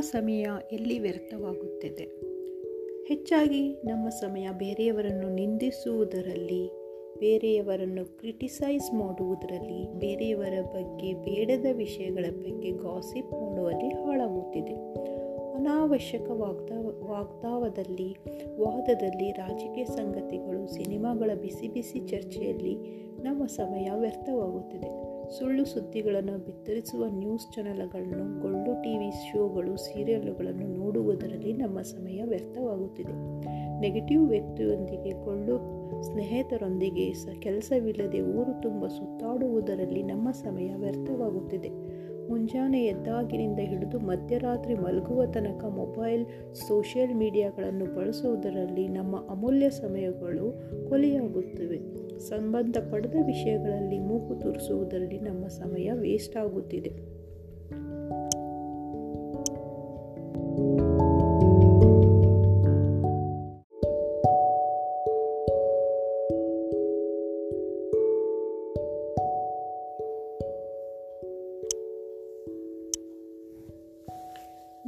ಸಮಯ ಎಲ್ಲಿ ವ್ಯರ್ಥವಾಗುತ್ತಿದೆ? ಹೆಚ್ಚಾಗಿ ನಮ್ಮ ಸಮಯ ಬೇರೆಯವರನ್ನು ನಿಂದಿಸುವುದರಲ್ಲಿ, ಬೇರೆಯವರನ್ನು ಕ್ರಿಟಿಸೈಸ್ ಮಾಡುವುದರಲ್ಲಿ, ಬೇರೆಯವರ ಬಗ್ಗೆ ಬೇಡದ ವಿಷಯಗಳ ಬಗ್ಗೆ ಗಾಸಿಪ್ ಮಾಡುವಲ್ಲಿ ಹಾಳಾಗುತ್ತಿದೆ. ಅನಾವಶ್ಯಕ ವಾಗ್ದಾವ ವಾಗ್ದಾವದಲ್ಲಿ, ವಾದದಲ್ಲಿ ರಾಜಕೀಯ ಸಂಗತಿಗಳು, ಸಿನಿಮಾಗಳ ಬಿಸಿ ಬಿಸಿ ಚರ್ಚೆಯಲ್ಲಿ ನಮ್ಮ ಸಮಯ ವ್ಯರ್ಥವಾಗುತ್ತಿದೆ. ಸುಳ್ಳು ಸುದ್ದಿಗಳನ್ನು ಬಿತ್ತರಿಸುವ ನ್ಯೂಸ್ ಚಾನೆಲ್ಗಳನ್ನು ಗೊಳ್ಳು ಟಿ ವಿ ಶೋಗಳು, ಸೀರಿಯಲ್ಗಳನ್ನು ನೋಡುವುದರಲ್ಲಿ ನಮ್ಮ ಸಮಯ ವ್ಯರ್ಥವಾಗುತ್ತಿದೆ. ನೆಗೆಟಿವ್ ವ್ಯಕ್ತಿಯೊಂದಿಗೆ ಕೊಳ್ಳು ಸ್ನೇಹಿತರೊಂದಿಗೆ ಸ, ಕೆಲಸವಿಲ್ಲದೆ ಊರು ತುಂಬ ಸುತ್ತಾಡುವುದರಲ್ಲಿ ನಮ್ಮ ಸಮಯ ವ್ಯರ್ಥವಾಗುತ್ತಿದೆ. ಮುಂಜಾನೆ ಎದ್ದಾಗಿನಿಂದ ಹಿಡಿದು ಮಧ್ಯರಾತ್ರಿ ಮಲಗುವ ತನಕ ಮೊಬೈಲ್, ಸೋಷಿಯಲ್ ಮೀಡಿಯಾಗಳನ್ನು ಬಳಸುವುದರಲ್ಲಿ ನಮ್ಮ ಅಮೂಲ್ಯ ಸಮಯಗಳು ಕೊಲೆಯಾಗುತ್ತಿವೆ. ಸಂಬಂಧಪಡದ ವಿಷಯಗಳಲ್ಲಿ ಮೂಗು ತೋರಿಸುವುದರಲ್ಲಿ ನಮ್ಮ ಸಮಯ ವೇಸ್ಟ್ ಆಗುತ್ತಿದೆ.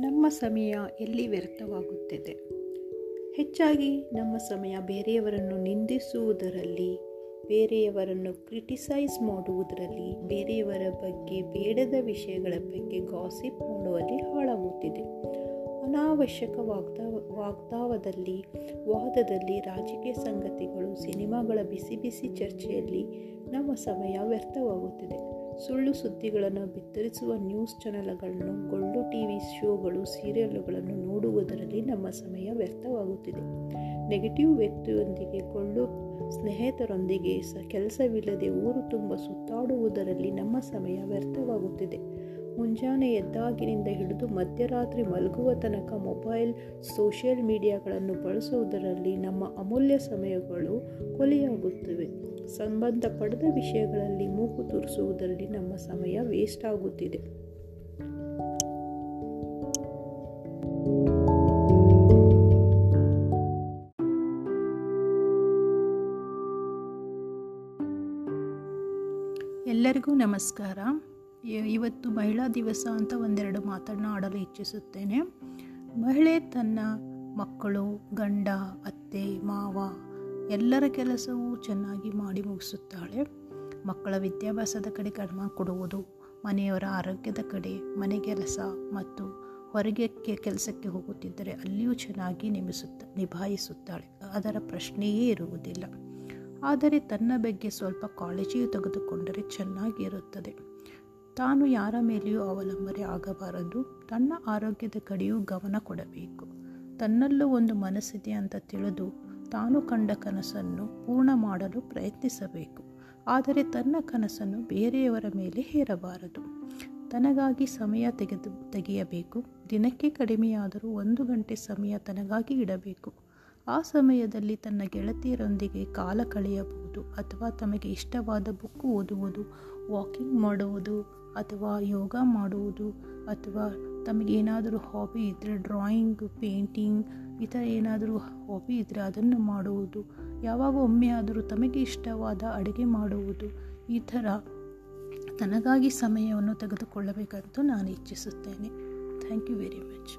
ನಮ್ಮ ಸಮಯ ಎಲ್ಲಿ ವ್ಯರ್ಥವಾಗುತ್ತದೆ? ಹೆಚ್ಚಾಗಿ ನಮ್ಮ ಸಮಯ ಬೇರೆಯವರನ್ನು ನಿಂದಿಸುವುದರಲ್ಲಿ, ಬೇರೆಯವರನ್ನು ಕ್ರಿಟಿಸೈಸ್ ಮಾಡುವುದರಲ್ಲಿ, ಬೇರೆಯವರ ಬಗ್ಗೆ ಬೇಡದ ವಿಷಯಗಳ ಬಗ್ಗೆ ಗಾಸಿಪ್ ಮಾಡುವಲ್ಲಿ ಹಾಳಾಗುತ್ತಿದೆ. ಅನಾವಶ್ಯಕ ವಾಗ್ದಾವ ವಾಗ್ದಾವದಲ್ಲಿ, ವಾದದಲ್ಲಿ ರಾಜಕೀಯ ಸಂಗತಿಗಳು, ಸಿನಿಮಾಗಳ ಬಿಸಿ ಬಿಸಿ ಚರ್ಚೆಯಲ್ಲಿ ನಮ್ಮ ಸಮಯ ವ್ಯರ್ಥವಾಗುತ್ತಿದೆ. ಸುಳ್ಳು ಸುದ್ದಿಗಳನ್ನು ಬಿತ್ತರಿಸುವ ನ್ಯೂಸ್ ಚಾನೆಲ್ಗಳನ್ನು, ಗೊಳ್ಳು ಟಿ ವಿ ಶೋಗಳು, ಸೀರಿಯಲ್ಗಳನ್ನು ನೋಡುವುದರಲ್ಲಿ ನಮ್ಮ ಸಮಯ ವ್ಯರ್ಥವಾಗುತ್ತಿದೆ. ನೆಗೆಟಿವ್ ವ್ಯಕ್ತಿಯೊಂದಿಗೆ, ಗೊಳ್ಳು ಸ್ನೇಹಿತರೊಂದಿಗೆ ಸ, ಕೆಲಸವಿಲ್ಲದೆ ಊರು ತುಂಬ ಸುತ್ತಾಡುವುದರಲ್ಲಿ ನಮ್ಮ ಸಮಯ ವ್ಯರ್ಥವಾಗುತ್ತಿದೆ. ಮುಂಜಾನೆ ಎದ್ದಾಗಿನಿಂದ ಹಿಡಿದು ಮಧ್ಯರಾತ್ರಿ ಮಲಗುವ ತನಕ ಮೊಬೈಲ್, ಸೋಷಿಯಲ್ ಮೀಡಿಯಾಗಳನ್ನು ಬಳಸುವುದರಲ್ಲಿ ನಮ್ಮ ಅಮೂಲ್ಯ ಸಮಯಗಳು ಕೊಲೆಯಾಗುತ್ತಿವೆ. ಸಂಬಂಧಪಡದ ವಿಷಯಗಳಲ್ಲಿ ಮೂಗು ತುರಿಸುವುದರಲ್ಲಿ ನಮ್ಮ ಸಮಯ ವೇಸ್ಟ್ ಆಗುತ್ತಿದೆ. ಎಲ್ಲರಿಗೂ ನಮಸ್ಕಾರ. ಇವತ್ತು ಮಹಿಳಾ ದಿವಸ ಅಂತ ಒಂದೆರಡು ಮಾತನ್ನು ಆಡಲು ಇಚ್ಛಿಸುತ್ತೇನೆ. ಮಹಿಳೆ ತನ್ನ ಮಕ್ಕಳು, ಗಂಡ, ಅತ್ತೆ, ಮಾವ ಎಲ್ಲರ ಕೆಲಸವೂ ಚೆನ್ನಾಗಿ ಮಾಡಿ ಮುಗಿಸುತ್ತಾಳೆ. ಮಕ್ಕಳ ವಿದ್ಯಾಭ್ಯಾಸದ ಕಡೆ ಗಮನ ಕೊಡುವುದು, ಮನೆಯವರ ಆರೋಗ್ಯದ ಕಡೆ ಮನೆ ಕೆಲಸ ಮತ್ತು ಹೊರಗೆ ಕೆಲಸಕ್ಕೆ ಹೋಗುತ್ತಿದ್ದರೆ ಅಲ್ಲಿಯೂ ಚೆನ್ನಾಗಿ ನಿಮಿಸುತ್ತ ನಿಭಾಯಿಸುತ್ತಾಳೆ. ಅದರ ಪ್ರಶ್ನೆಯೇ ಇರುವುದಿಲ್ಲ. ಆದರೆ ತನ್ನ ಬಗ್ಗೆ ಸ್ವಲ್ಪ ಕಾಳಜಿಯು ತೆಗೆದುಕೊಂಡರೆ ಚೆನ್ನಾಗಿರುತ್ತದೆ ತಾನು ಯಾರ ಮೇಲೆಯೂ ಅವಲಂಬನೆ ಆಗಬಾರದು. ತನ್ನ ಆರೋಗ್ಯದ ಕಡೆಯೂ ಗಮನ ಕೊಡಬೇಕು. ತನ್ನಲ್ಲೂ ಒಂದು ಮನಸ್ಸಿದೆ ಅಂತ ತಿಳಿದು ತಾನು ಕಂಡ ಕನಸನ್ನು ಪೂರ್ಣ ಮಾಡಲು ಪ್ರಯತ್ನಿಸಬೇಕು. ಆದರೆ ತನ್ನ ಕನಸನ್ನು ಬೇರೆಯವರ ಮೇಲೆ ಹೇರಬಾರದು. ತನಗಾಗಿ ಸಮಯ ತೆಗೆದು ತೆಗೆಯಬೇಕು. ದಿನಕ್ಕೆ ಕಡಿಮೆಯಾದರೂ ಒಂದು ಗಂಟೆ ಸಮಯ ತನಗಾಗಿ ಇಡಬೇಕು. ಆ ಸಮಯದಲ್ಲಿ ತನ್ನ ಗೆಳತಿಯರೊಂದಿಗೆ ಕಾಲ ಕಳೆಯಬಹುದು ಅಥವಾ ತಮಗೆ ಇಷ್ಟವಾದ ಬುಕ್ ಓದುವುದು, ವಾಕಿಂಗ್ ಮಾಡುವುದು ಅಥವಾ ಯೋಗ ಮಾಡುವುದು ಅಥವಾ ತಮಗೇನಾದರೂ ಹಾಬಿ ಇದ್ದರೆ ಡ್ರಾಯಿಂಗ್ ಪೇಂಟಿಂಗ್ ಈ ಥರ ಏನಾದರೂ ಹಾಬಿ ಇದ್ದರೆ ಅದನ್ನು ಮಾಡುವುದು. ಯಾವಾಗ ಒಮ್ಮೆ ಆದರೂ ತಮಗೆ ಇಷ್ಟವಾದ ಅಡುಗೆ ಮಾಡುವುದು. ಈ ಥರ ತನಗಾಗಿ ಸಮಯವನ್ನು ತೆಗೆದುಕೊಳ್ಳಬೇಕಂತ ನಾನು ಇಚ್ಛಿಸುತ್ತೇನೆ. Thank you very much